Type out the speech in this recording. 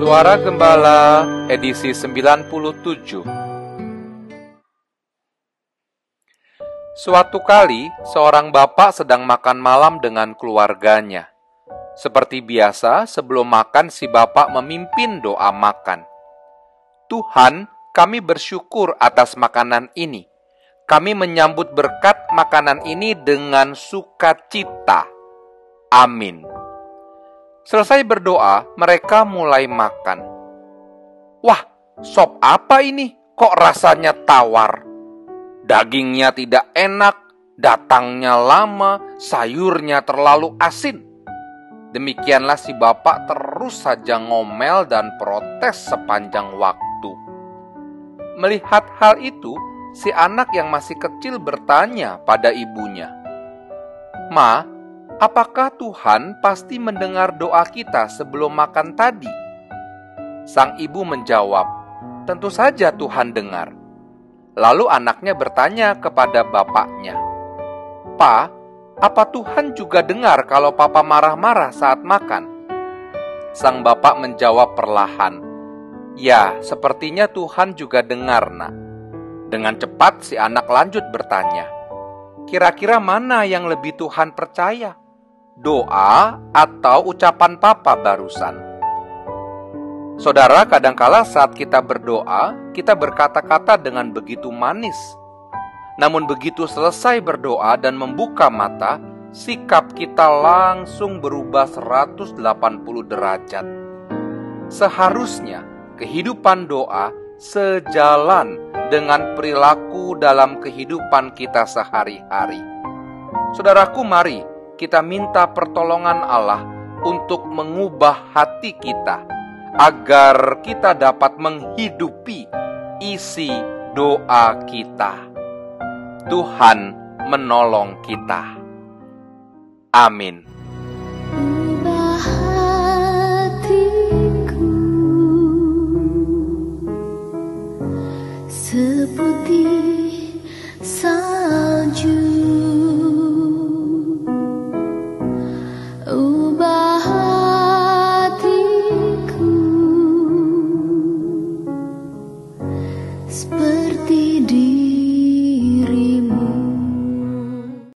Suara Gembala edisi 97 Suatu kali, seorang bapak sedang makan malam dengan keluarganya. Seperti biasa, sebelum makan si bapak memimpin doa makan. Tuhan, kami bersyukur atas makanan ini. Kami menyambut berkat makanan ini dengan sukacita. Amin. Selesai berdoa, mereka mulai makan. Wah, sop apa ini? Kok rasanya tawar? Dagingnya tidak enak, datangnya lama, sayurnya terlalu asin. Demikianlah si bapak terus saja ngomel dan protes sepanjang waktu. Melihat hal itu, si anak yang masih kecil bertanya pada ibunya, "Ma, apakah Tuhan pasti mendengar doa kita sebelum makan tadi?" Sang ibu menjawab, "Tentu saja Tuhan dengar." Lalu anaknya bertanya kepada bapaknya, "Pa, apa Tuhan juga dengar kalau papa marah-marah saat makan?" Sang bapak menjawab perlahan, "Ya, sepertinya Tuhan juga dengar, Nak." Dengan cepat si anak lanjut bertanya, "Kira-kira mana yang lebih Tuhan percaya? Doa atau ucapan papa barusan?" Saudara, kadangkala saat kita berdoa, kita berkata-kata dengan begitu manis. Namun begitu selesai berdoa dan membuka mata, sikap kita langsung berubah 180 derajat. Seharusnya kehidupan doa sejalan dengan perilaku dalam kehidupan kita sehari-hari. Saudaraku, mari kita minta pertolongan Allah untuk mengubah hati kita agar kita dapat menghidupi isi doa kita. Tuhan menolong kita. Amin. Seputih seperti